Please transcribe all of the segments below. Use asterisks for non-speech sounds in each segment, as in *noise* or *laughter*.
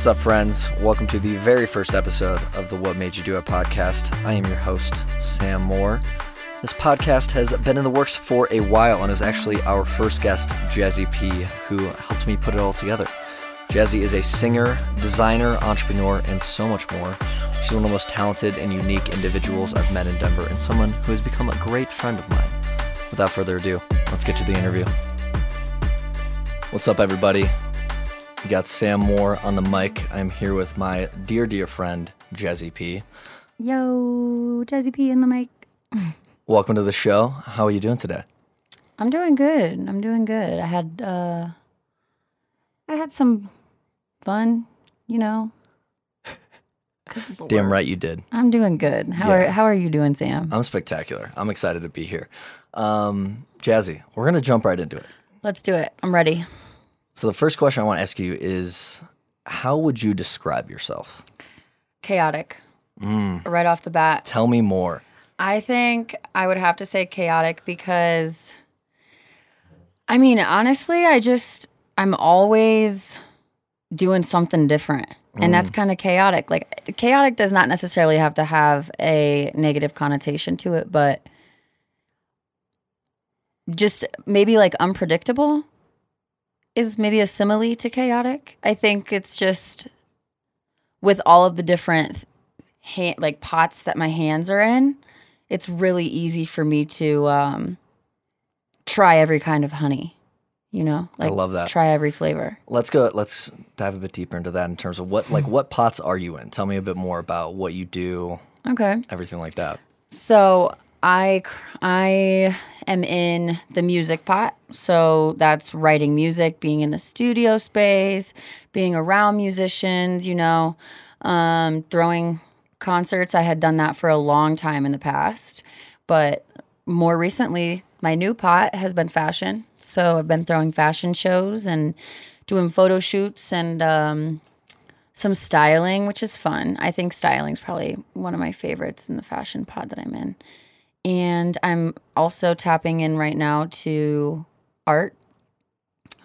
What's up, friends? Welcome to the very first episode of the What Made You Do It podcast. I am your host, Sam Moore. This podcast has been in the works for a while and is actually our first guest, Jazzy P, who helped me put it all together. Jazzy is a singer, designer, entrepreneur, and so much more. She's one of the most talented and unique individuals I've met in Denver and someone who has become a great friend of mine. Without further ado, let's get to the interview. What's up, everybody? You got Sam Moore on the mic. I'm here with my dear, dear friend, Jazzy P. Yo, Jazzy P in the mic. Welcome to the show. How are you doing today? I'm doing good. I'm doing good. I had uh I had some fun, you know. *laughs* Damn right you did. I'm doing good. How Yeah. are how are you doing, Sam? I'm spectacular. I'm excited to be here. Um, Jazzy, we're going to jump right into it. Let's do it. I'm ready. So, the first question I want to ask you is how would you describe yourself? Chaotic. Mm, Right off the bat. tell me more. I think I would have to say chaotic because I mean, honestly, I just I'm always doing something different. And that's kind of chaotic. Like chaotic does not necessarily have to have a negative connotation to it, but just maybe like unpredictable is maybe a simile to chaotic. I think it's just with all of the different hand, like pots that my hands are in, it's really easy for me to um, try every kind of honey. You know, like I love that. try every flavor. Let's go. Let's dive a bit deeper into that in terms of what, like, what pots are you in? Tell me a bit more about what you do, Okay. everything like that. So I I am in the music pot. So that's writing music, being in the studio space, being around musicians, you know, um, throwing concerts. I had done that for a long time in the past, but more recently, my new pot has been fashion. So I've been throwing fashion shows and doing photo shoots and um, some styling, which is fun. I think styling is probably one of my favorites in the fashion pod that I'm in. And I'm also tapping in right now to art,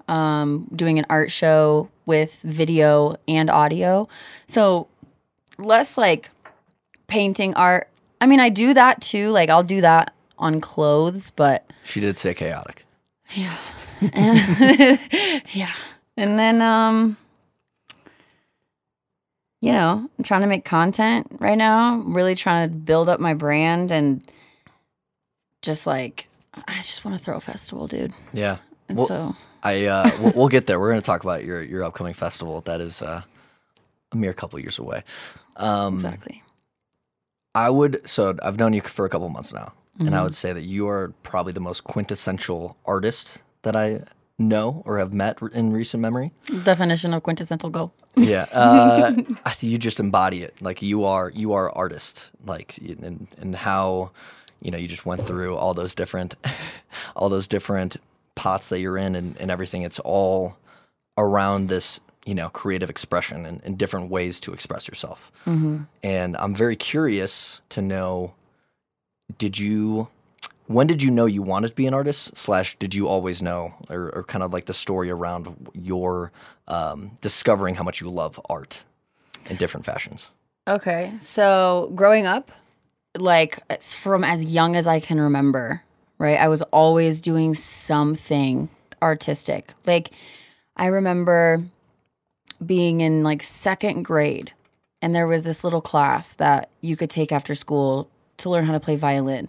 um, doing an art show with video and audio. So less like painting art. I mean, I do that too. Like I'll do that on clothes, but She did say chaotic. yeah. *laughs* Yeah. And then um you know, I'm trying to make content right now. I'm really trying to build up my brand and just like I just want to throw a festival, dude. Yeah. And Well- so I uh, *laughs* we'll, we'll get there. We're going to talk about your your upcoming festival. That is uh, a mere couple years away. Um, exactly. I would. So I've known you for a couple months now, and I Mhm. would say that you are probably the most quintessential artist that I know or have met in recent memory. Definition of quintessential goal. Yeah, *laughs* uh, I think you just embody it. Like you are, you are artist. Like and and how, you know, you just went through all those different, *laughs* all those different pots that you're in and, and everything. It's all around this, you know, creative expression and, and different ways to express yourself. hmm And I'm very curious to know, did you, when did you know you wanted to be an artist? Slash, did you always know, or, or kind of like the story around your um, discovering how much you love art in different fashions? Okay. So growing up, like from as young as I can remember, right? I was always doing something artistic. Like I remember being in like second grade and there was this little class that you could take after school to learn how to play violin.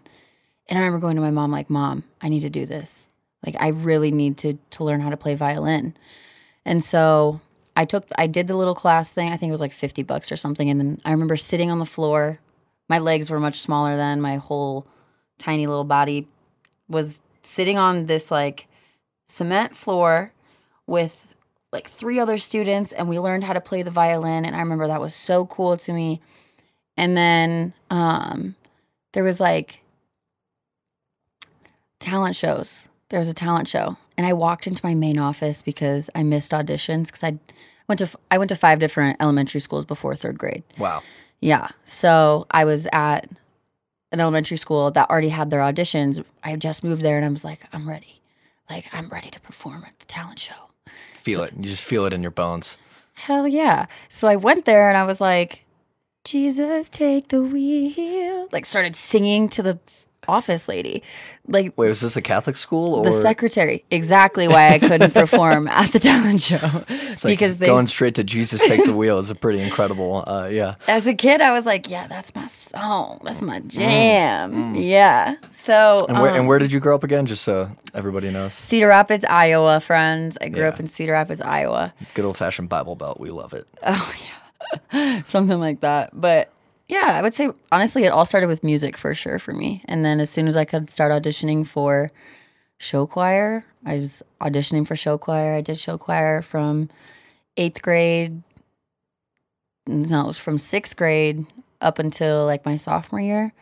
And I remember going to my mom like, "Mom, I need to do this. Like I really need to to learn how to play violin." And so I took I did the little class thing. I think it was like 50 bucks or something and then I remember sitting on the floor. My legs were much smaller than my whole tiny little body was sitting on this like cement floor with like three other students and we learned how to play the violin and I remember that was so cool to me. And then um there was like talent shows. There was a talent show and I walked into my main office because I missed auditions cuz I went to I went to five different elementary schools before 3rd grade. Wow. Yeah. So I was at an elementary school that already had their auditions. I had just moved there and I was like, I'm ready. Like, I'm ready to perform at the talent show. Feel So- it. You just feel it in your bones. hell yeah. So I went there and I was like, Jesus, take the wheel. Like started singing to the office lady. Like Wait, was this a Catholic school or the secretary. Exactly why I couldn't *laughs* perform at the talent show. It's like *laughs* because they going straight to Jesus take the wheel is a pretty incredible. Uh, yeah. as a kid I was like, yeah, that's my song. That's my jam. Yeah. So And where and um, where did you grow up again? Just so everybody knows. Cedar Rapids, Iowa, friends. I grew up in Cedar Rapids, Iowa. Good old fashioned Bible Belt. We love it. Oh yeah, *laughs* something like that. But yeah, I would say honestly, it all started with music for sure for me. And then as soon as I could start auditioning for show choir, I was auditioning for show choir. I did show choir from eighth grade. No, it was from sixth grade up until like my sophomore year.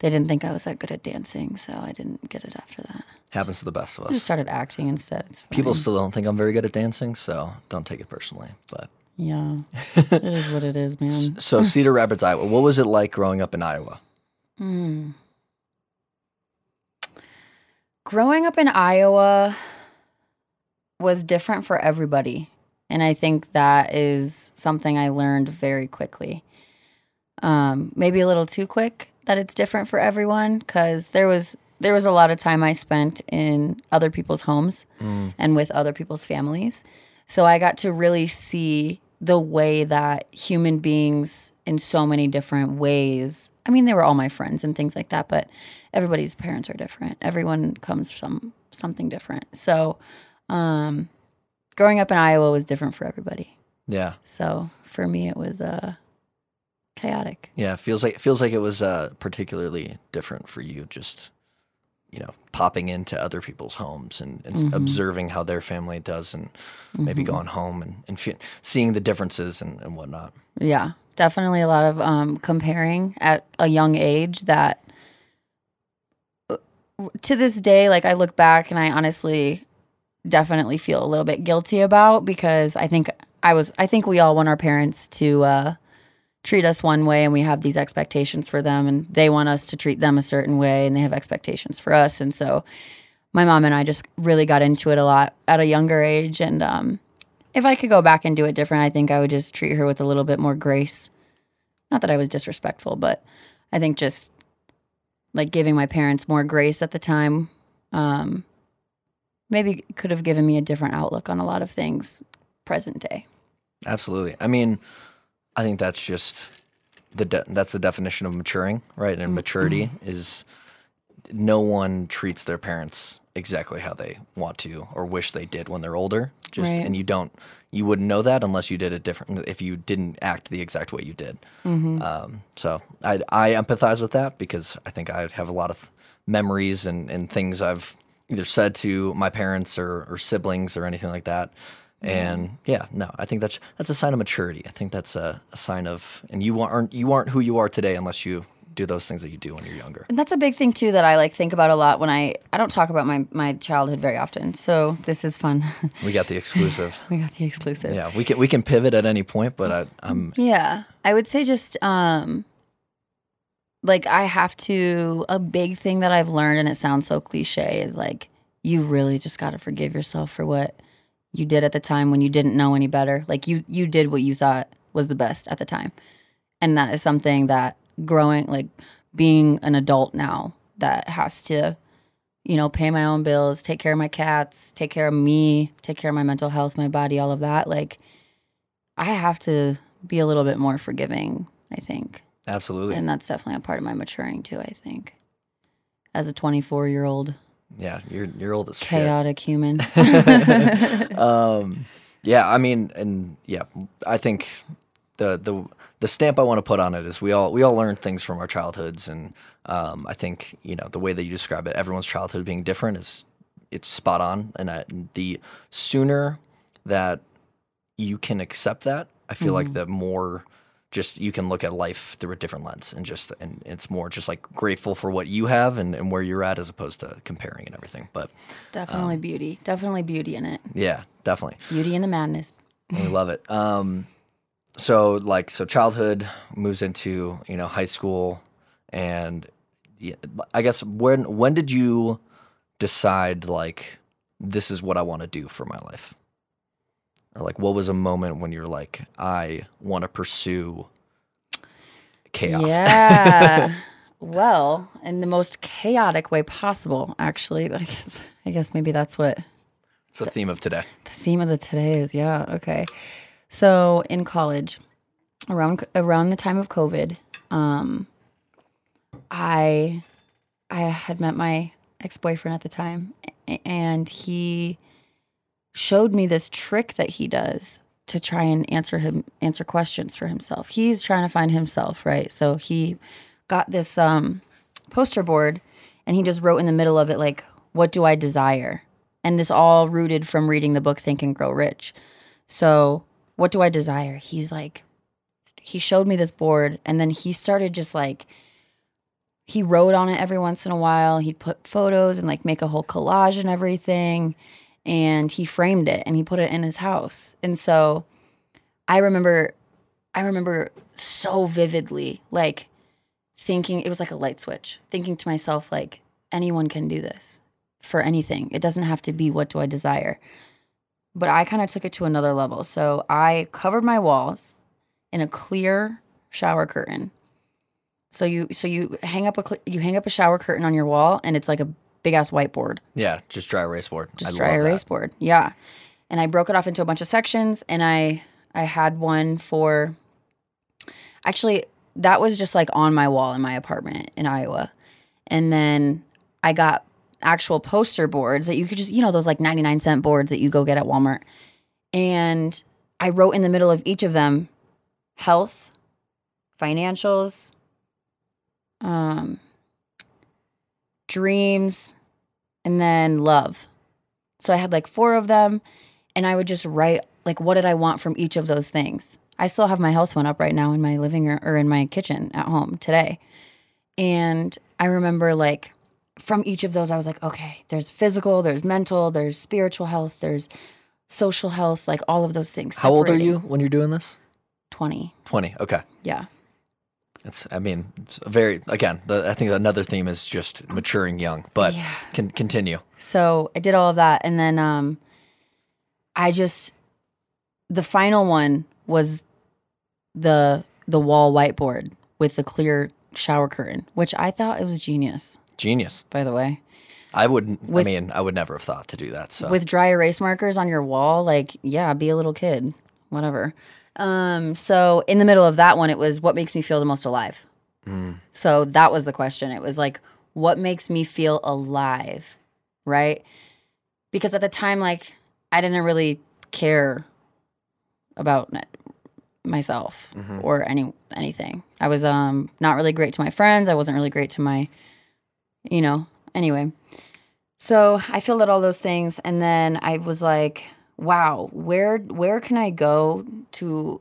They didn't think I was that good at dancing, so I didn't get it after that. Happens to the best of I just us. started acting instead. People still don't think I'm very good at dancing, so don't take it personally. But yeah, *laughs* it is what it is, man. so Cedar Rapids, Iowa. What was it like growing up in Iowa? Mm. Growing up in Iowa was different for everybody. And I think that is something I learned very quickly. Um, maybe a little too quick that it's different for everyone because there was there was a lot of time I spent in other people's homes Mm. and with other people's families. So I got to really see the way that human beings in so many different ways. I mean, they were all my friends and things like that, but everybody's parents are different. Everyone comes from something different. So, um, growing up in Iowa was different for everybody. Yeah, So for me, it was uh, chaotic. yeah. Feels like it feels like it was uh, particularly different for you. Just you know, popping into other people's homes and, and Mhm. observing how their family does, and maybe Mhm. going home and, and fe- seeing the differences and, and whatnot. Yeah, definitely a lot of um, comparing at a young age that uh, to this day, like I look back and I honestly definitely feel a little bit guilty about because I think I was, I think we all want our parents to uh, treat us one way and we have these expectations for them and they want us to treat them a certain way and they have expectations for us. And so my mom and I just really got into it a lot at a younger age. And um, if I could go back and do it different, I think I would just treat her with a little bit more grace. Not that I was disrespectful, but I think just like giving my parents more grace at the time um, maybe could have given me a different outlook on a lot of things present day. Absolutely. I mean, I think that's just the de- that's the definition of maturing, right? And Mm, maturity mm-hmm. is no one treats their parents exactly how they want to or wish they did when they're older. Just Right. and you don't you wouldn't know that unless you did it different if you didn't act the exact way you did. Mm-hmm. Um, so I I empathize with that because I think I have a lot of memories and, and things I've either said to my parents or, or siblings or anything like that. And yeah, no, I think that's that's a sign of maturity. I think that's a, a sign of and you aren't you aren't who you are today unless you do those things that you do when you're younger. And that's a big thing too that I like think about a lot when I I don't talk about my my childhood very often. So this is fun. We got the exclusive. *laughs* we got the exclusive. yeah, we can we can pivot at any point, but I, I'm Yeah, I would say just um like I have to a big thing that I've learned and it sounds so cliche is like you really just got to forgive yourself for what you did at the time when you didn't know any better. Like you you did what you thought was the best at the time. And that is something that growing like being an adult now that has to you know, pay my own bills, take care of my cats, take care of me, take care of my mental health, my body, all of that. Like I have to be a little bit more forgiving, I think. absolutely And that's definitely a part of my maturing too, I think. As a 24 year old yeah. You're you're old as shit. chaotic human. *laughs* um, yeah, I mean, and yeah, I think the the the stamp I want to put on it is we all we all learn things from our childhoods, and um, I think you know the way that you describe it, everyone's childhood being different is it's spot on, and I, the sooner that you can accept that, I feel like Mhm. the more just you can look at life through a different lens and just and it's more just like grateful for what you have and, and where you're at as opposed to comparing and everything but definitely beauty. Definitely beauty in it. yeah definitely Beauty in the madness. we love it. Um, so like so childhood moves into you know high school, and yeah, I guess when when did you decide like this is what I want to do for my life? Or like, what was a moment when you're like, I want to pursue chaos? Yeah. *laughs* well, in the most chaotic way possible, actually. I guess, I guess maybe that's what it's the theme of today. the theme of the today is. Yeah. Okay. So in college, around around the time of COVID, um, I I had met my ex boyfriend at the time, and he showed me this trick that he does to try and answer him answer questions for himself. He's trying to find himself, right? So he got this um, poster board, and he just wrote in the middle of it like, "What do I desire?" And this all rooted from reading the book Think and Grow Rich. So, what do I desire? He's like, he showed me this board, and then he started just like he wrote on it every once in a while. He'd put photos and like make a whole collage and everything. And he framed it and he put it in his house. And so I remember, I remember so vividly, like thinking it was like a light switch, thinking to myself, like, anyone can do this for anything. It doesn't have to be what do I desire. But I kind of took it to another level. So I covered my walls in a clear shower curtain. So you so you hang up a you hang up a shower curtain on your wall and it's like a big ass whiteboard, Yeah, just dry erase board. just I dry love that. erase board. Yeah. And I broke it off into a bunch of sections and I I had one for actually that was just like on my wall in my apartment in Iowa. And then I got actual poster boards that you could just, you know, those like 99 cent boards that you go get at Walmart. And I wrote in the middle of each of them health, financials, um, dreams, and then love. So I had like four of them, and I would just write like what did I want from each of those things. I still have my health one up right now in my living room or in my kitchen at home today. And I remember like from each of those, I was like, okay, there's physical, there's mental, there's spiritual health, there's social health, like all of those things. How old are you when you're doing this? 20. 20. Okay. Yeah. It's, I mean, it's a very, again, the, I think another theme is just maturing young, but Yeah. can continue. So I did all of that, and then um, I just the final one was the the wall whiteboard with the clear shower curtain, which I thought it was genius. Genius. By the way, I would, I With- mean, I would never have thought to do that. So, with dry erase markers on your wall, like yeah, be a little kid, whatever. Um, so in the middle of that one, it was what makes me feel the most alive. Mm, So that was the question. It was like, what makes me feel alive? Right? Because at the time, like, I didn't really care about myself mhm. or any anything. I was um not really great to my friends. I wasn't really great to my, you know. Anyway, so I filled out all those things, and then I was like, "Wow, where where can I go to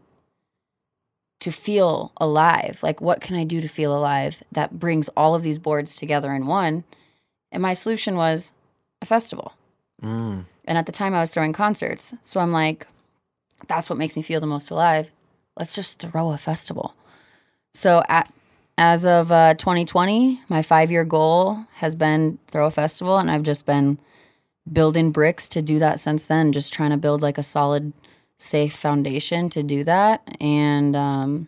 to feel alive? Like, what can I do to feel alive that brings all of these boards together in one?" And my solution was a festival. Mm. And at the time, I was throwing concerts. So I'm like, that's what makes me feel the most alive. Let's just throw a festival. So at as of uh, 2020, my five year goal has been throw a festival, and I've just been building bricks to do that since then. Just trying to build like a solid, safe foundation to do that. And um,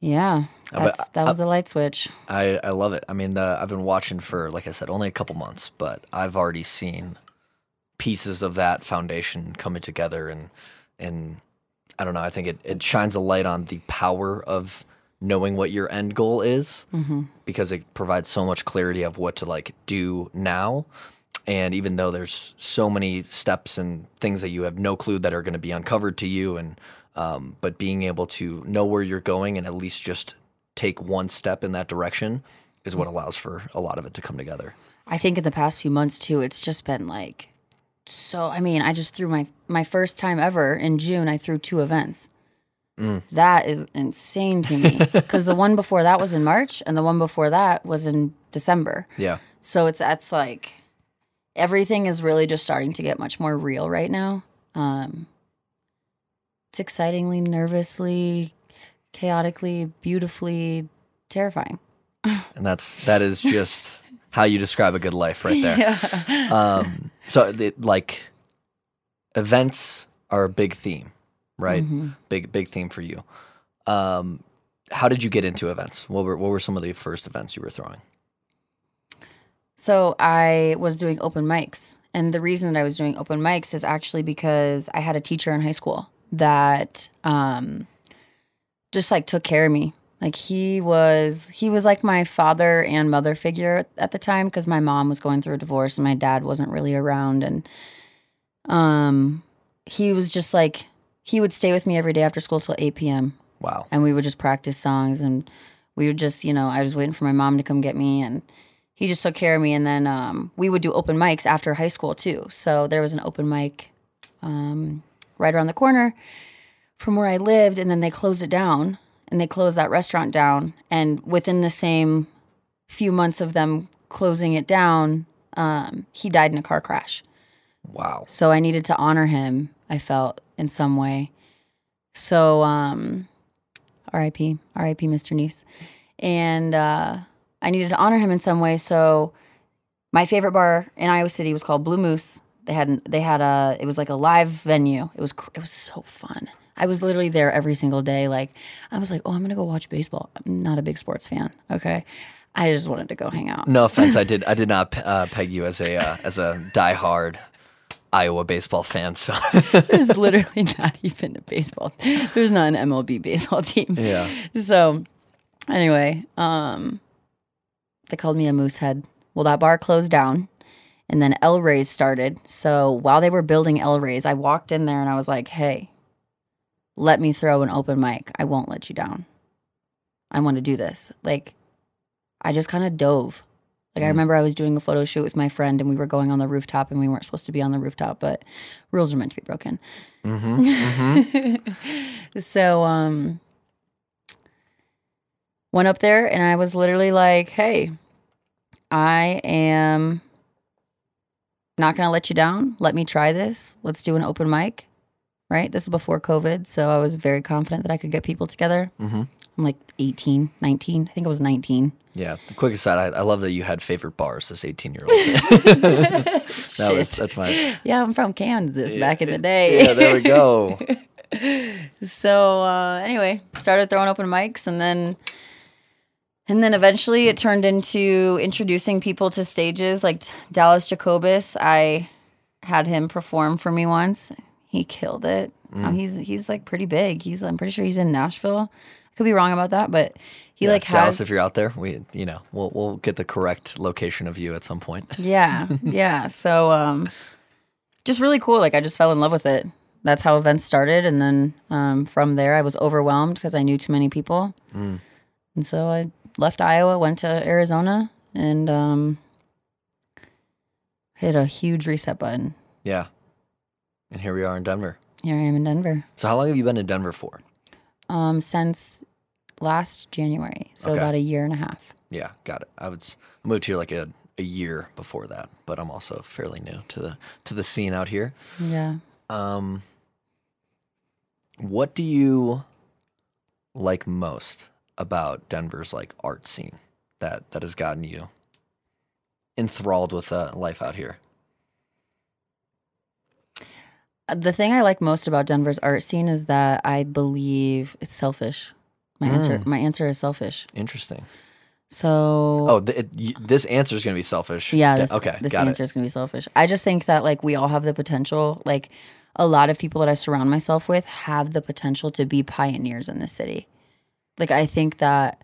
yeah, that's, that was the light switch. I, I love it. I mean, the, I've been watching for, like I said, only a couple months, but I've already seen pieces of that foundation coming together, and and I don't know. I think it, it shines a light on the power of knowing what your end goal is hmm because it provides so much clarity of what to like do now. And even though there's so many steps and things that you have no clue that are going to be uncovered to you, and um, but being able to know where you're going and at least just take one step in that direction is what allows for a lot of it to come together. I think in the past few months too, it's just been like so. I mean, I just threw my my first time ever in June. I threw two events. Mm. That is insane to me *laughs* because the one before that was in March and the one before that was in December. Yeah. So it's that's like everything is really just starting to get much more real right now. Um, it's excitingly, nervously, chaotically, beautifully terrifying. *laughs* And that's that is just how you describe a good life right there. Yeah. um, so it, like events are a big theme, right? Mhm. Big big theme for you. Um, how did you get into events? What were what were some of the first events you were throwing? So I was doing open mics. And the reason that I was doing open mics is actually because I had a teacher in high school that um, just like took care of me. Like he was he was like my father and mother figure at the time because my mom was going through a divorce and my dad wasn't really around and um he was just like he would stay with me every day after school till 8 p.m Wow. and we would just practice songs and we would just you know i was waiting for my mom to come get me and he just took care of me. And then um, we would do open mics after high school too. So there was an open mic um, right around the corner from where i lived. And then they closed it down and they closed that restaurant down. And within the same few months of them closing it down um, he died in a car crash. Wow. so I needed to honor him, I felt in some way. So um RIP, RIP Mr. Nice. And uh I needed to honor him in some way. So my favorite bar in Iowa City was called Blue Moose. They had they had a it was like a live venue. It was it was so fun. I was literally there every single day. Like I was like, oh, I'm gonna go watch baseball. I'm not a big sports fan. Okay, I just wanted to go hang out. No offense, I did I did not uh, peg you as a uh, as a diehard Iowa baseball fan. So *laughs* There's *laughs* literally not even a baseball. There's not an MLB baseball team. yeah. So anyway, um they called me a moose head. Well, that bar closed down and then Elray's started. So while they were building Elray's, I walked in there and I was like, "Hey, let me throw an open mic. I won't let you down. I want to do this." Like I just kind of dove. Like I Mm. remember I was doing a photo shoot with my friend and we were going on the rooftop and we weren't supposed to be on the rooftop, but rules are meant to be broken. Mm-hmm. *laughs* mm-hmm. so um went up there and I was literally like, "Hey, I am not going to let you down. Let me try this. Let's do an open mic." Right? This is before COVID, so I was very confident that I could get people together. Mm-hmm. I'm like 18, 19. I think I was 19. Yeah. The quick aside, I, I love that you had favorite bars as 18 year old. *laughs* that was that's my Yeah, I'm from Kansas Yeah. back in the day. yeah. There we go. *laughs* so uh, anyway, started throwing open mics, and then and then eventually it turned into introducing people to stages. Like Dallas Jacobus, I had him perform for me once. He killed it. Now Mm. he's he's like pretty big. He's I'm pretty sure he's in Nashville. Could be wrong about that, but he Yeah, like Dallas, if you're out there, we you know we'll we'll get the correct location of you at some point. *laughs* yeah yeah so um just really cool like i just fell in love with it that's how events started and then um, from there i was overwhelmed because i knew too many people Mm. and so i left iowa went to arizona and um, hit a huge reset button Yeah. And here we are in Denver. here i am in denver So how long have you been in Denver for? um, since last january so Okay. about a year and a half Yeah, got it. I was I moved here like a, a year before that, but I'm also fairly new to the to the scene out here. yeah Um, what do you like most about Denver's like art scene that that has gotten you enthralled with uh, life out here? Uh, the thing i like most about denver's art scene is that i believe it's selfish my answer Mm. my answer is selfish Interesting. So Oh, th- it, y- this answer is going to be selfish. yeah, this, okay, this got answer is gonna be selfish. I just think that like we all have the potential. Like a lot of people that I surround myself with have the potential to be pioneers in this city. Like I think that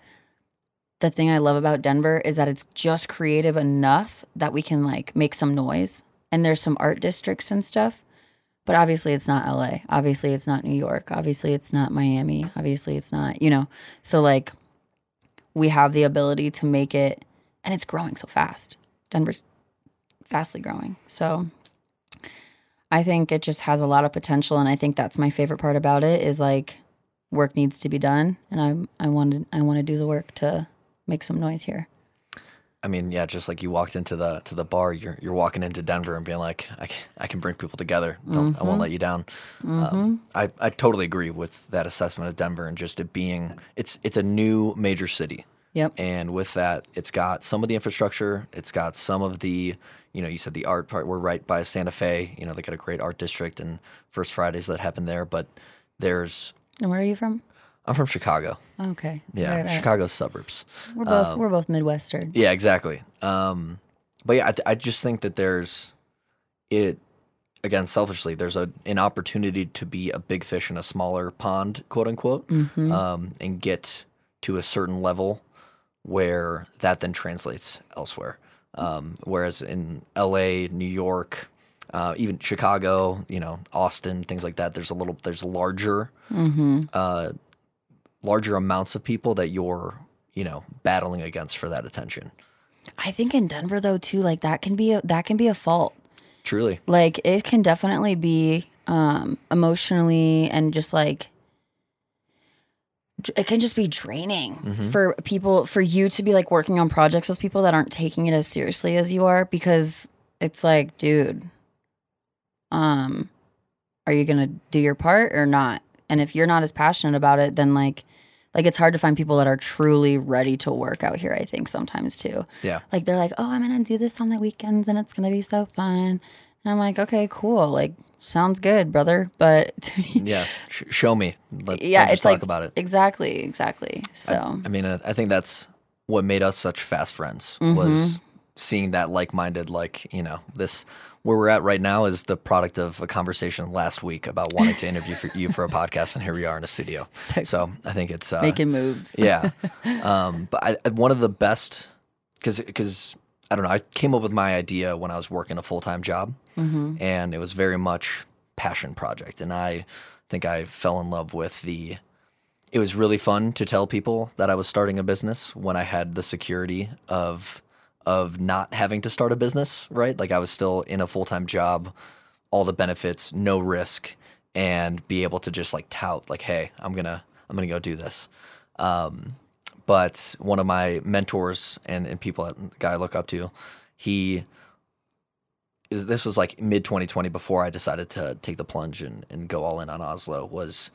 the thing I love about Denver is that it's just creative enough that we can like make some noise. And there's some art districts and stuff. But obviously it's not LA. Obviously it's not New York. Obviously it's not Miami. Obviously it's not, you know. So like we have the ability to make it and it's growing so fast. Denver's fastly growing. So I think it just has a lot of potential and I think that's my favorite part about it is like work needs to be done and I I wanted I want to do the work to make some noise here. I mean, yeah, just like you walked into the to the bar, you're you're walking into Denver and being like, I can, I can bring people together. Don't, I won't Mhm. let you down. Mhm. Um, I, I totally agree with that assessment of Denver and just it being it's it's a new major city, Yep. And with that, it's got some of the infrastructure. It's got some of the, you know, you said the art part. We're right by Santa Fe. You know, they got a great art district and First Fridays that happen there. But there's, And where are you from? I'm from Chicago. Okay. Yeah, Right, right. Chicago's suburbs. We're both um, we're both Midwestern. Yeah, exactly. Um, but yeah, I, th- I just think that there's it again selfishly. There's a an opportunity to be a big fish in a smaller pond, quote unquote, hmm um, and get to a certain level where that then translates elsewhere. Um, whereas in L.A., New York, uh, even Chicago, you know, Austin, things like that, there's a little there's larger hmm uh, larger amounts of people that you're you know battling against for that attention. I think in Denver though too, like that can be a, that can be a fault. Truly. Like it can definitely be um emotionally and just like it can just be draining Mhm. for people for you to be like working on projects with people that aren't taking it as seriously as you are because it's like dude um are you going to do your part or not and if you're not as passionate about it then like like it's hard to find people that are truly ready to work out here i think sometimes too Yeah. like they're like oh i'm gonna do this on the weekends and it's gonna be so fun and i'm like okay cool like sounds good brother *laughs* but to me- Yeah. Sh- show me. Let, Yeah, let's it's talk like- about it. exactly exactly so I mean, I, I think that's what made us such fast friends Mm-hmm. was seeing that like-minded, like you know, this where we're at right now is the product of a conversation last week about wanting to interview for you for a *laughs* podcast, and here we are in a studio. So- So I think it's uh, making moves yeah. *laughs* Um, but I, one of the best, because because I don't know, I came up with my idea when I was working a full time job, hmm and it was very much passion project, and I think I fell in love with the. It was really fun to tell people that I was starting a business when I had the security of of not having to start a business, right? Like I was still in a full time job, all the benefits, no risk, and be able to just like tout like, hey, I'm gonna I'm gonna go do this. Um, but one of my mentors and, and people that guy I look up to, he is this was like mid 2020 before I decided to take the plunge and, and go all in on Oslo was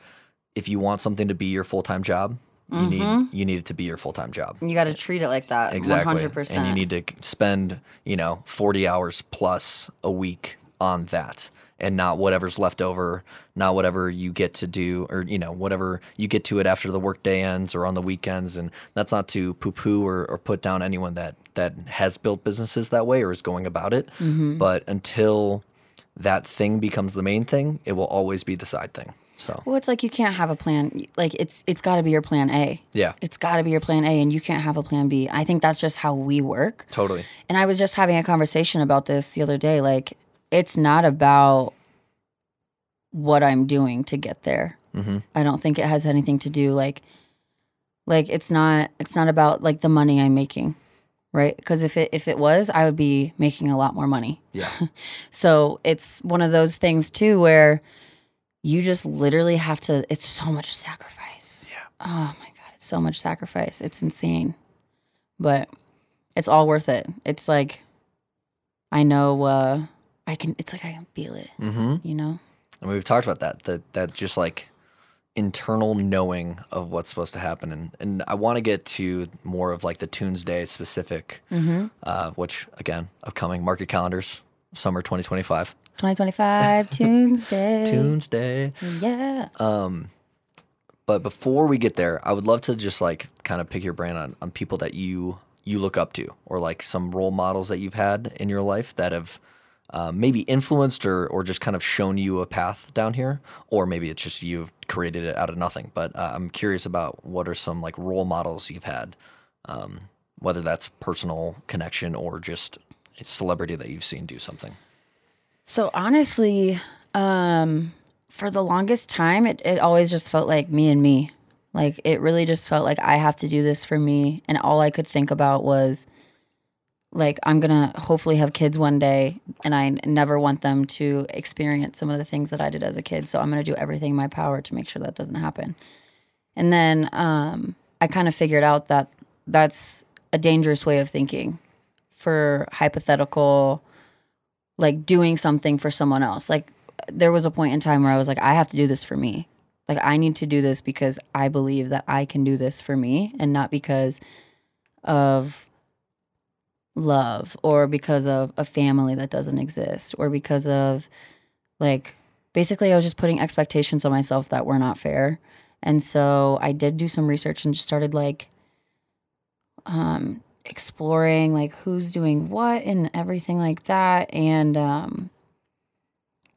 if you want something to be your full time job, you need Mhm. you need it to be your full time job. you got to treat it like that Exactly. 100% And you need to spend, you know, 40 hours plus a week on that and not whatever's left over, not whatever you get to do or, you know, whatever you get to it after the workday ends or on the weekends. And that's not to poo poo or, or put down anyone that, that has built businesses that way or is going about it. Mhm. But until that thing becomes the main thing, it will always be the side thing. So, well it's like you can't have a plan like it's it's got to be your plan a yeah, it's got to be your plan a and you can't have a plan b i think that's just how we work totally. And I was just having a conversation about this the other day. Like, it's not about what I'm doing to get there. hmm I don't think it has anything to do like like it's not it's not about like the money I'm making, right? Because if it if it was, I would be making a lot more money. Yeah. *laughs* So it's one of those things too where you just literally have to it's so much sacrifice. Yeah. Oh my god, it's so much sacrifice. It's insane. But it's all worth it. It's like I know uh I can it's like I can feel it, mm-hmm. you know? And we've talked about that, that that just like internal knowing of what's supposed to happen. And and I want to get to more of like the Tuesday specific, mm-hmm. uh, which again, upcoming market calendars, summer 2025. 2025 *laughs* Tuesday. Tuesday. Yeah. Um, but before we get there, I would love to just like kind of pick your brain on, on people that you you look up to, or like some role models that you've had in your life that have uh, maybe influenced or or just kind of shown you a path down here, or maybe it's just you've created it out of nothing. But uh, I'm curious about what are some like role models you've had, um, whether that's personal connection or just a celebrity that you've seen do something. So honestly, um, for the longest time, it, it always just felt like me and me. Like it really just felt like I have to do this for me. And all I could think about was like, I'm going to hopefully have kids one day. And I never want them to experience some of the things that I did as a kid. So I'm going to do everything in my power to make sure that doesn't happen. And then um, I kind of figured out that that's a dangerous way of thinking for hypothetical like doing something for someone else. Like there was a point in time where I was like, I have to do this for me. Like I need to do this because I believe that I can do this for me and not because of love or because of a family that doesn't exist or because of like basically I was just putting expectations on myself that were not fair. And so I did do some research and just started like um exploring like who's doing what and everything like that and um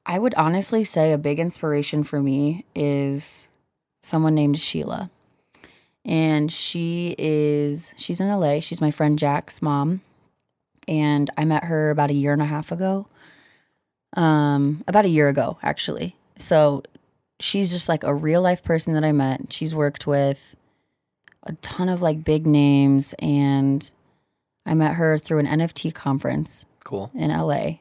I would honestly say a big inspiration for me is someone named Sheila. And she is she's in LA. She's my friend Jack's mom. And I met her about a year and a half ago. Um about a year ago actually. So she's just like a real life person that I met. She's worked with a ton of like big names and I met her through an NFT conference Cool. in LA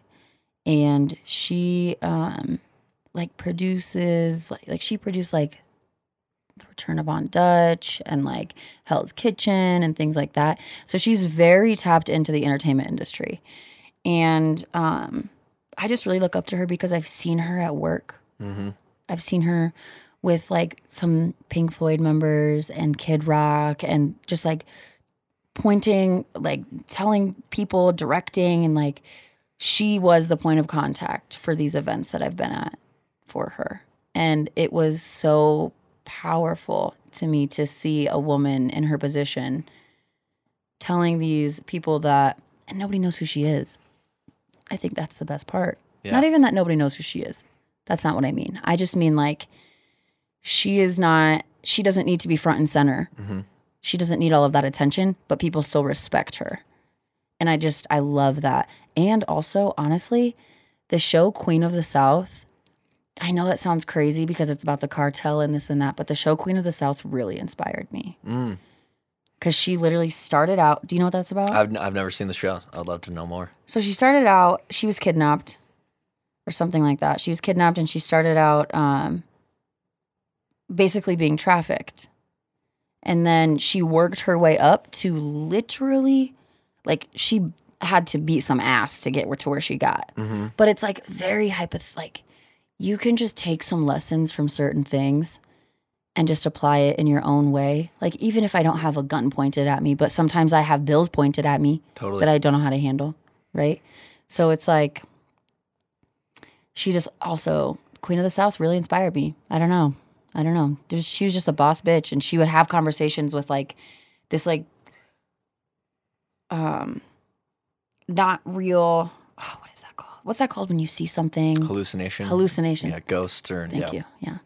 and she um like produces like like she produced like the Return of On Dutch and like Hell's Kitchen and things like that. So she's very tapped into the entertainment industry. And um I just really look up to her because I've seen her at work. Mm-hmm. I've seen her with like some Pink Floyd members and Kid Rock and just like pointing, like telling people, directing, and like she was the point of contact for these events that I've been at for her. And it was so powerful to me to see a woman in her position telling these people that, and nobody knows who she is. I think that's the best part. Yeah. Not even that nobody knows who she is. That's not what I mean. I just mean like she is not, she doesn't need to be front and center. Mm-hmm. She doesn't need all of that attention, but people still respect her. And I just, I love that. And also, honestly, the show Queen of the South, I know that sounds crazy because it's about the cartel and this and that, but the show Queen of the South really inspired me Mm. because she literally started out. Do you know what that's about? I've, n- I've never seen the show. I'd love to know more. So she started out, she was kidnapped or something like that. She was kidnapped and she started out um, basically being trafficked. And then she worked her way up to literally, like, she had to beat some ass to get to where she got. Mm-hmm. But it's like very hypoth like you can just take some lessons from certain things and just apply it in your own way. Like even if I don't have a gun pointed at me, but sometimes I have bills pointed at me Totally. that I don't know how to handle, right? So it's like she just also Queen of the South really inspired me. I don't know. I don't know. There's, she was just a boss bitch and she would have conversations with like this like um not real oh, what is that called? What's that called when you see something Hallucination. hallucination? Yeah, ghosts or Thank yeah. you. Yeah.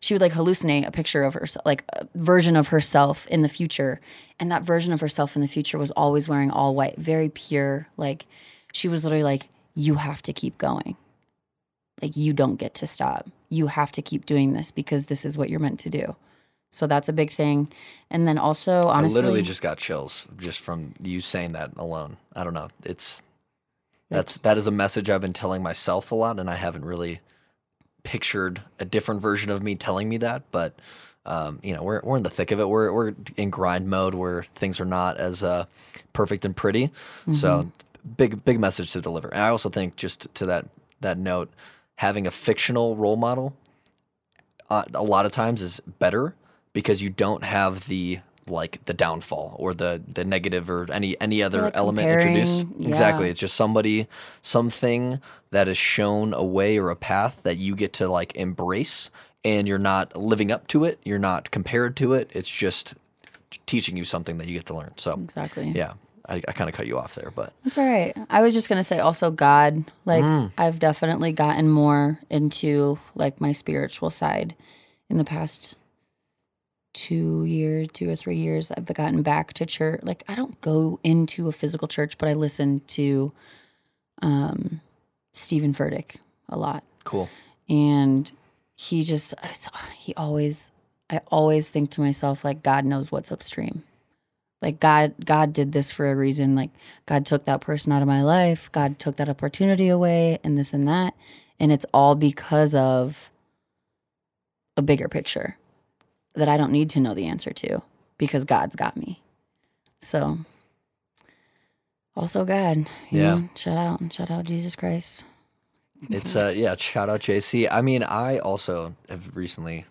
She would like hallucinate a picture of herself, like a version of herself in the future. And that version of herself in the future was always wearing all white, very pure. Like she was literally like, you have to keep going. Like you don't get to stop. You have to keep doing this because this is what you're meant to do. So that's a big thing. And then also, honestly, I literally just got chills just from you saying that alone. I don't know. It's that's that is a message I've been telling myself a lot, and I haven't really pictured a different version of me telling me that. But um, you know, we're we're in the thick of it. We're we're in grind mode where things are not as uh, perfect and pretty. So big big message to deliver. And I also think just to that that note, having a fictional role model uh, a lot of times is better because you don't have the like the downfall or the the negative or any any other like element introduced. comparing, Exactly. It's just somebody something that is shown a way or a path that you get to like embrace and you're not living up to it, you're not compared to it. It's just teaching you something that you get to learn. So, exactly. yeah. I, I kind of cut you off there, but That's all right. I was just gonna say also God. Like Mm. I've definitely gotten more into like my spiritual side in the past two years, two or three years. I've gotten back to church. Like I don't go into a physical church, but I listen to um Steven Furtick a lot. cool. And he just he always I always think to myself like God knows what's upstream. Like God God did this for a reason. Like God took that person out of my life. God took that opportunity away and this and that. And it's all because of a bigger picture that I don't need to know the answer to because God's got me. So also God. you Yeah. know, shout out and shout out Jesus Christ. It's uh yeah, shout out JC. I mean, I also have recently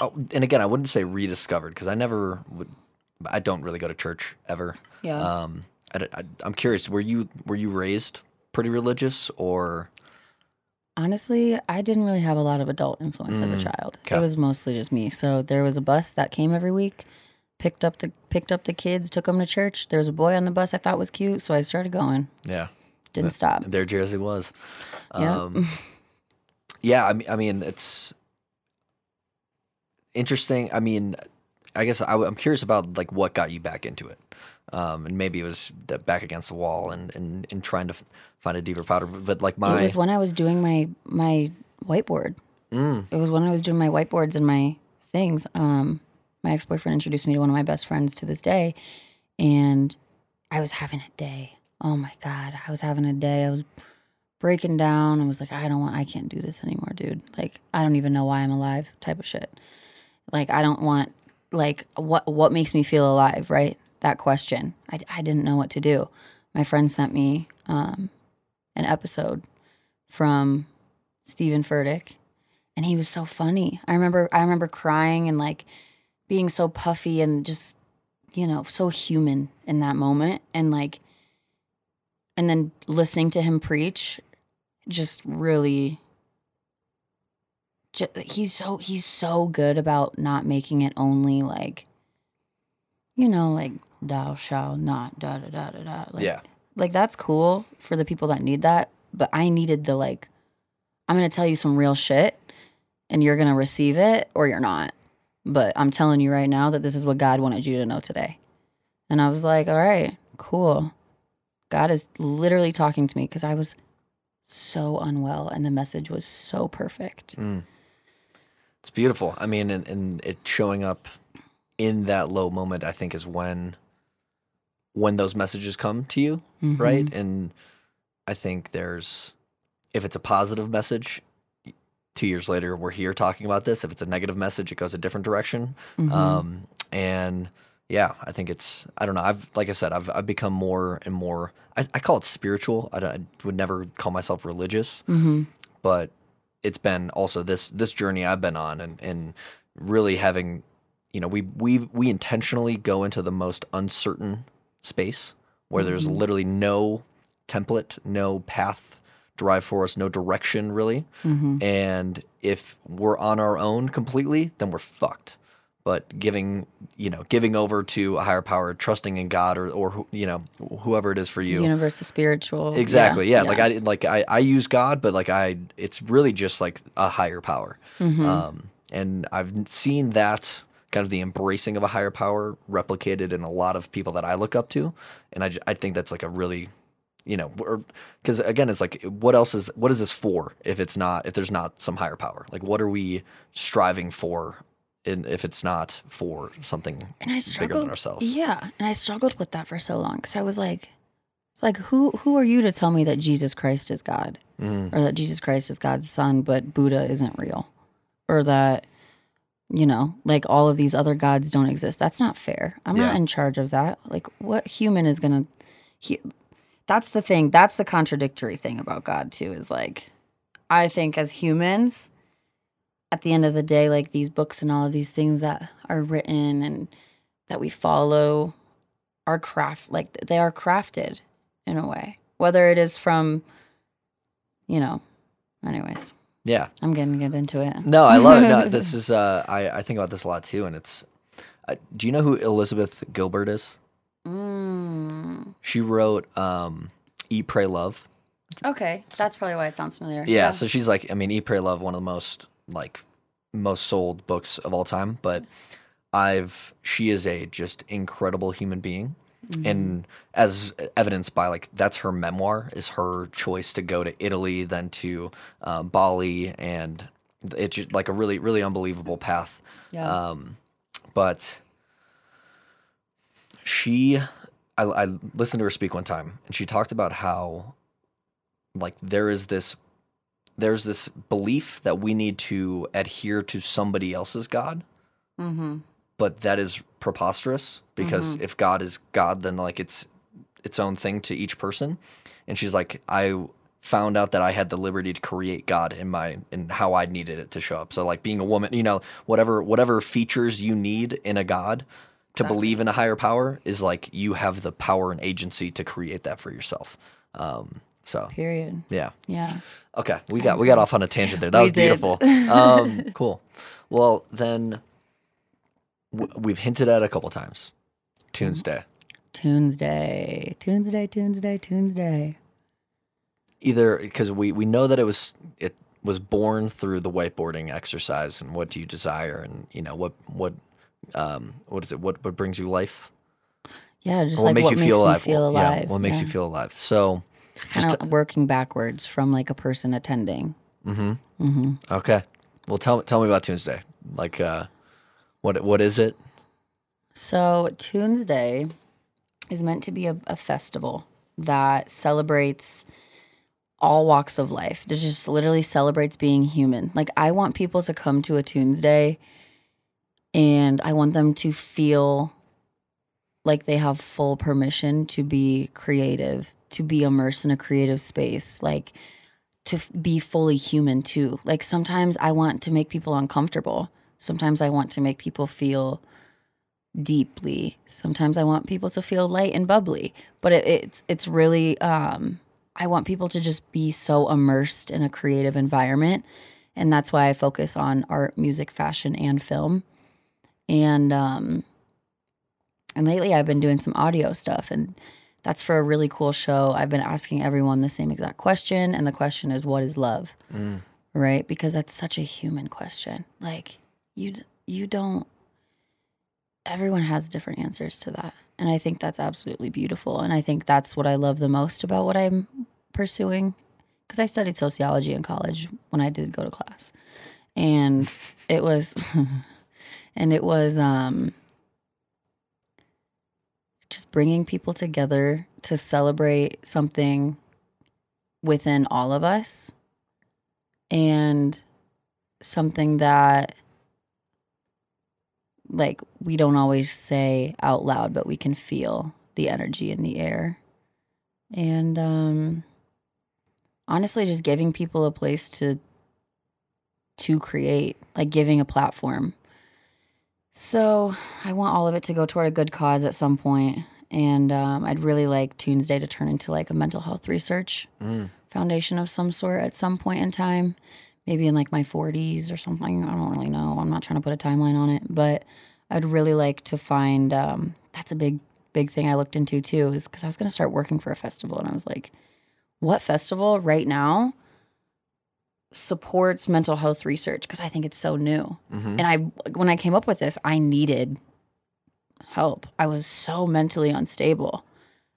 Oh, and again, I wouldn't say rediscovered because I never would I don't really go to church ever. Yeah. Um, I, am curious. Were you were you raised pretty religious or? Honestly, I didn't really have a lot of adult influence as a Mm, child. okay. It was mostly just me. So there was a bus that came every week, picked up the picked up the kids, took them to church. There was a boy on the bus I thought was cute, so I started going. Yeah, Didn't stop. there Jersey was. Yep. Um, *laughs* yeah, I mean, I mean, it's interesting. I mean, I guess I, am curious about like what got you back into it, um, and maybe it was the back against the wall and and, and trying to f- find a deeper powder. But like my, It was when I was doing my my whiteboard. mm, It was when I was doing my whiteboards and my things. Um, my ex boyfriend introduced me to one of my best friends to this day, and I was having a day. Oh my god, I was having a day. I was breaking down. I was like, I don't want. I can't do this anymore, dude. Like, I don't even know why I'm alive. Type of shit. Like, I don't want. Like, what what makes me feel alive? Right. That question. I I didn't know what to do. My friend sent me um, an episode from Steven Furtick and he was so funny. I remember I remember crying and like being so puffy and just you know so human in that moment and like and then listening to him preach just really ju- he's so he's so good about not making it only like you know like thou shalt not da da da da da like, yeah, like that's cool for the people that need that but i needed the like i'm gonna tell you some real shit and you're gonna receive it or you're not but i'm telling you right now that this is what god wanted you to know today. And i was like all right cool. God is literally talking to me because i was so unwell and the message was so perfect. Mm. It's beautiful. I mean, and, and it showing up in that low moment, I think, is when when those messages come to you, Mhm. right? And I think there's if it's a positive message, two years later we're here talking about this. If it's a negative message, it goes a different direction. Mhm. Um, and yeah, I think it's I don't know. I've like I said, I've I've become more and more. I, I call it spiritual. I, I would never call myself religious Mhm. but it's been also this this journey I've been on and and really having you know we we we intentionally go into the most uncertain space where there's Mhm. literally no template, no path drive for us, no direction really. Mhm. And if we're on our own completely, then we're fucked. But giving, you know, giving over to a higher power, trusting in God or or you know, whoever it is for The you. universe is spiritual Yeah, Exactly. Yeah. Like I like I, I use God, but like I it's really just like a higher power. Mhm. Um and I've seen that kind of the embracing of a higher power replicated in a lot of people that I look up to. And I, I think that's like a really you know, because again, it's like, what else is, what is this for if it's not, if there's not some higher power? Like, what are we striving for in, if it's not for something and I bigger than ourselves? Yeah, and I struggled with that for so long because I was like, it's like who who are you to tell me that Jesus Christ is God Mm, or that Jesus Christ is God's son, but Buddha isn't real, or that you know like all of these other gods don't exist? That's not fair. I'm Yeah. not in charge of that. Like, what human is gonna? He, that's the thing. That's the contradictory thing about God too. Is like, I think as humans, at the end of the day, like these books and all of these things that are written and that we follow are craft like they are crafted in a way whether it is from you know anyways yeah. i'm gonna get into it No, I love it. No, *laughs* this is, uh, I, I think about this a lot too. And it's, uh, do you know who Elizabeth Gilbert is? mm. She wrote, um, Eat, Pray, Love. okay that's probably why it sounds familiar Yeah, so she's like, I mean, Eat, Pray, Love, one of the most like most sold books of all time. But I've she is a just incredible human being, Mhm. and as evidenced by like that's her memoir is her choice to go to Italy, then to uh, Bali, and it's just like a really really unbelievable path. yeah Um, but she, I, I listened to her speak one time, and she talked about how, like, there is this, there's this belief that we need to adhere to somebody else's God, mm-hmm. but that is preposterous because Mhm. if God is God, then like it's its own thing to each person. And she's like, I found out that I had the liberty to create God in my in how I needed it to show up. So like being a woman, you know, whatever whatever features you need in a God, to Exactly. believe in a higher power is like you have the power and agency to create that for yourself. Um, so Period. yeah. Yeah. Okay, we got we got off on a tangent there. *laughs* That was beautiful. *laughs* Um, cool. Well, then w- we've hinted at a couple times. Tunes Day. Tuesday. Tuesday. Tuesday. Tuesday. Either because we we know that it was it was born through the whiteboarding exercise and what do you desire and you know what what um what is it what what brings you life Yeah, just what like makes what you makes feel alive feel alive. yeah what makes you feel alive so kind of working backwards from like a person attending. mm-hmm Mm-hmm. okay well tell tell me about Tuesday like uh what what is it So Tuesday is meant to be a, a festival that celebrates all walks of life. It just literally celebrates being human. Like I want people to come to a Tuesday and I want them to feel like they have full permission to be creative, to be immersed in a creative space, like to f- be fully human too. Like sometimes I want to make people uncomfortable. Sometimes I want to make people feel deeply. Sometimes I want people to feel light and bubbly, but it, it's it's really um, I want people to just be so immersed in a creative environment, and that's why I focus on art, music, fashion, and film. And um, and lately I've been doing some audio stuff, and that's for a really cool show. I've been asking everyone the same exact question, and the question is, "What is love?" mm. right? Because that's such a human question. Like you you don't everyone has different answers to that. And I think that's absolutely beautiful and I think that's what I love the most about what I'm pursuing cuz I studied sociology in college when I did go to class. And it was *laughs* and it was um bringing people together to celebrate something within all of us and something that like we don't always say out loud but we can feel the energy in the air. And um honestly just giving people a place to to create like giving a platform. So i want all of it to go toward a good cause at some point and um, i'd really like tuesday to turn into like a mental health research Mm. foundation of some sort at some point in time, maybe in like my 40s or something. I don't really know. I'm not trying to put a timeline on it, but I'd really like to find. Um, that's a big, big thing I looked into too, is because I was going to start working for a festival, and I was like, what festival right now supports mental health research? Because I think it's so new. hmm And I, when I came up with this, I needed help. I was so mentally unstable.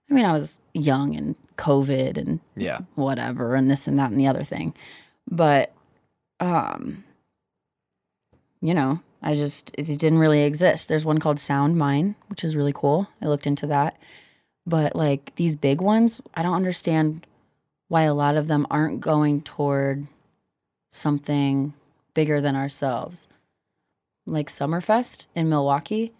I mean, I was young and COVID and yeah whatever and this and that and the other thing. But um you know, I just it didn't really exist. There's one called Sound Mind, which is really cool. I looked into that. But like these big ones, I don't understand why a lot of them aren't going toward something bigger than ourselves. Like Summerfest in Milwaukee,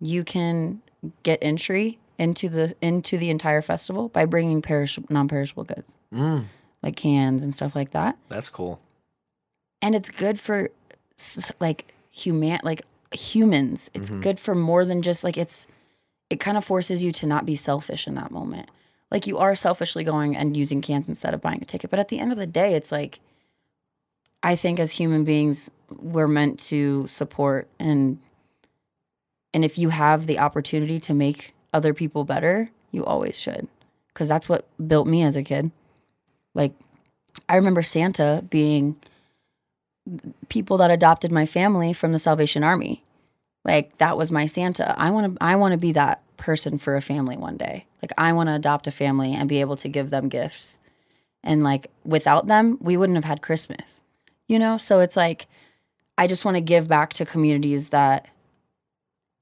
you can get entry into the into the entire festival by bringing perish non-perishable goods. Mm. like cans and stuff like that. That's cool. And it's good for like human like humans. It's Mhm. good for more than just like it's it kind of forces you to not be selfish in that moment. Like you are selfishly going and using cans instead of buying a ticket. But at the end of the day it's like i think as human beings we're meant to support and and if you have the opportunity to make other people better you always should because that's what built me as a kid like i remember santa being people that adopted my family from the Salvation Army. Like that was my Santa. I want to I want to be that person for a family one day. Like I want to adopt a family and be able to give them gifts. And like without them, we wouldn't have had Christmas. You know? So it's like I just want to give back to communities that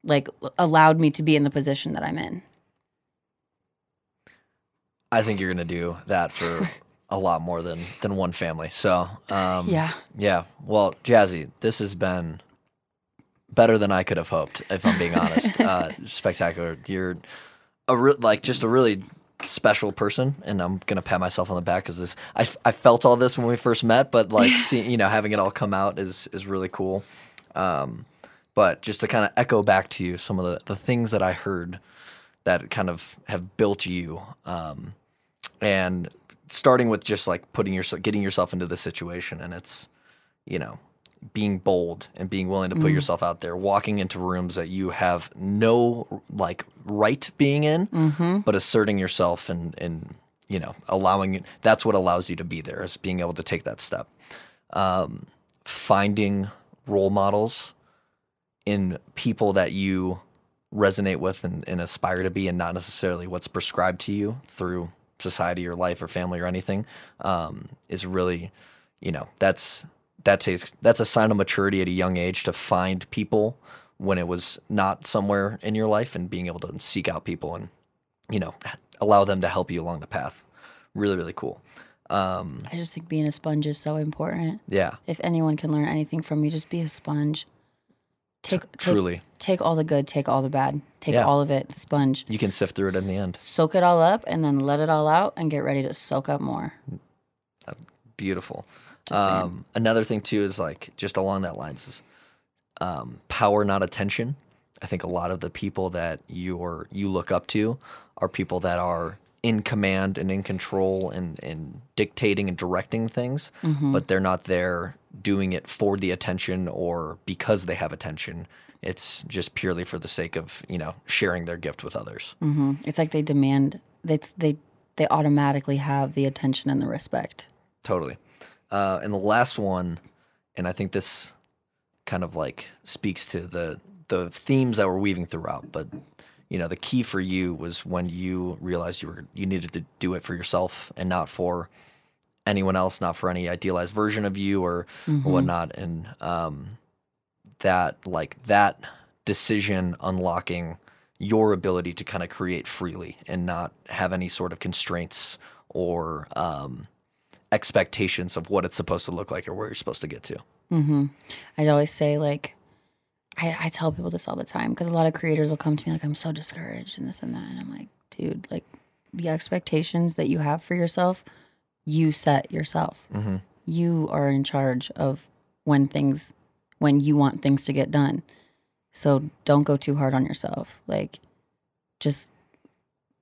like allowed me to be in the position that I'm in. I think you're gonna do that for *laughs* a lot more than than one family. So um, yeah. yeah. Well, Jazzy, this has been better than I could have hoped. If I'm being honest, *laughs* uh, spectacular. You're a re- like just a really special person, and I'm gonna pat myself on the back because this I, I felt all this when we first met, but like *laughs* seeing you know having it all come out is is really cool. Um, but just to kind of echo back to you some of the, the things that I heard that kind of have built you, um, and starting with just like putting yourself, getting yourself into the situation, and it's, you know, being bold and being willing to put Mm. yourself out there, walking into rooms that you have no like right being in, Mm-hmm. but asserting yourself and and you know allowing that's what allows you to be there is being able to take that step um, finding role models in people that you resonate with and, and aspire to be and not necessarily what's prescribed to you through society or life or family or anything um, is really you know that's that takes that's a sign of maturity at a young age to find people when it was not somewhere in your life and being able to seek out people and you know allow them to help you along the path really really cool um, I just think being a sponge is so important. yeah If anyone can learn anything from you, just be a sponge. Take take, truly take all the good, take all the bad, take Yeah. all of it, sponge. you can sift through it in the end Soak it all up and then let it all out and get ready to soak up more. beautiful um, another thing too is like just along that lines is um, power not attention i think a lot of the people that you're you look up to are people that are in command and in control and, and dictating and directing things Mhm. but they're not there doing it for the attention or because they have attention it's just purely for the sake of you know sharing their gift with others hmm It's like they demand it's they they automatically have the attention and the respect. Totally. Uh, and the last one, and I think this kind of like speaks to the the themes that we're weaving throughout. But you know, the key for you was when you realized you were you needed to do it for yourself and not for anyone else, not for any idealized version of you or, Mhm. or whatnot. And um, that like that decision unlocking your ability to kind of create freely and not have any sort of constraints or um, expectations of what it's supposed to look like or where you're supposed to get to. Mm-hmm. I'd always say like, I, I tell people this all the time because a lot of creators will come to me like, I'm so discouraged and this and that, and I'm like, dude, like the expectations that you have for yourself, you set yourself. Mm-hmm. You are in charge of when things, when you want things to get done. So don't go too hard on yourself. Like, just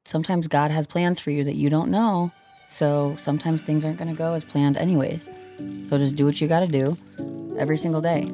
sometimes God has plans for you that you don't know. So sometimes things aren't going to go as planned, anyways. So just do what you got to do every single day.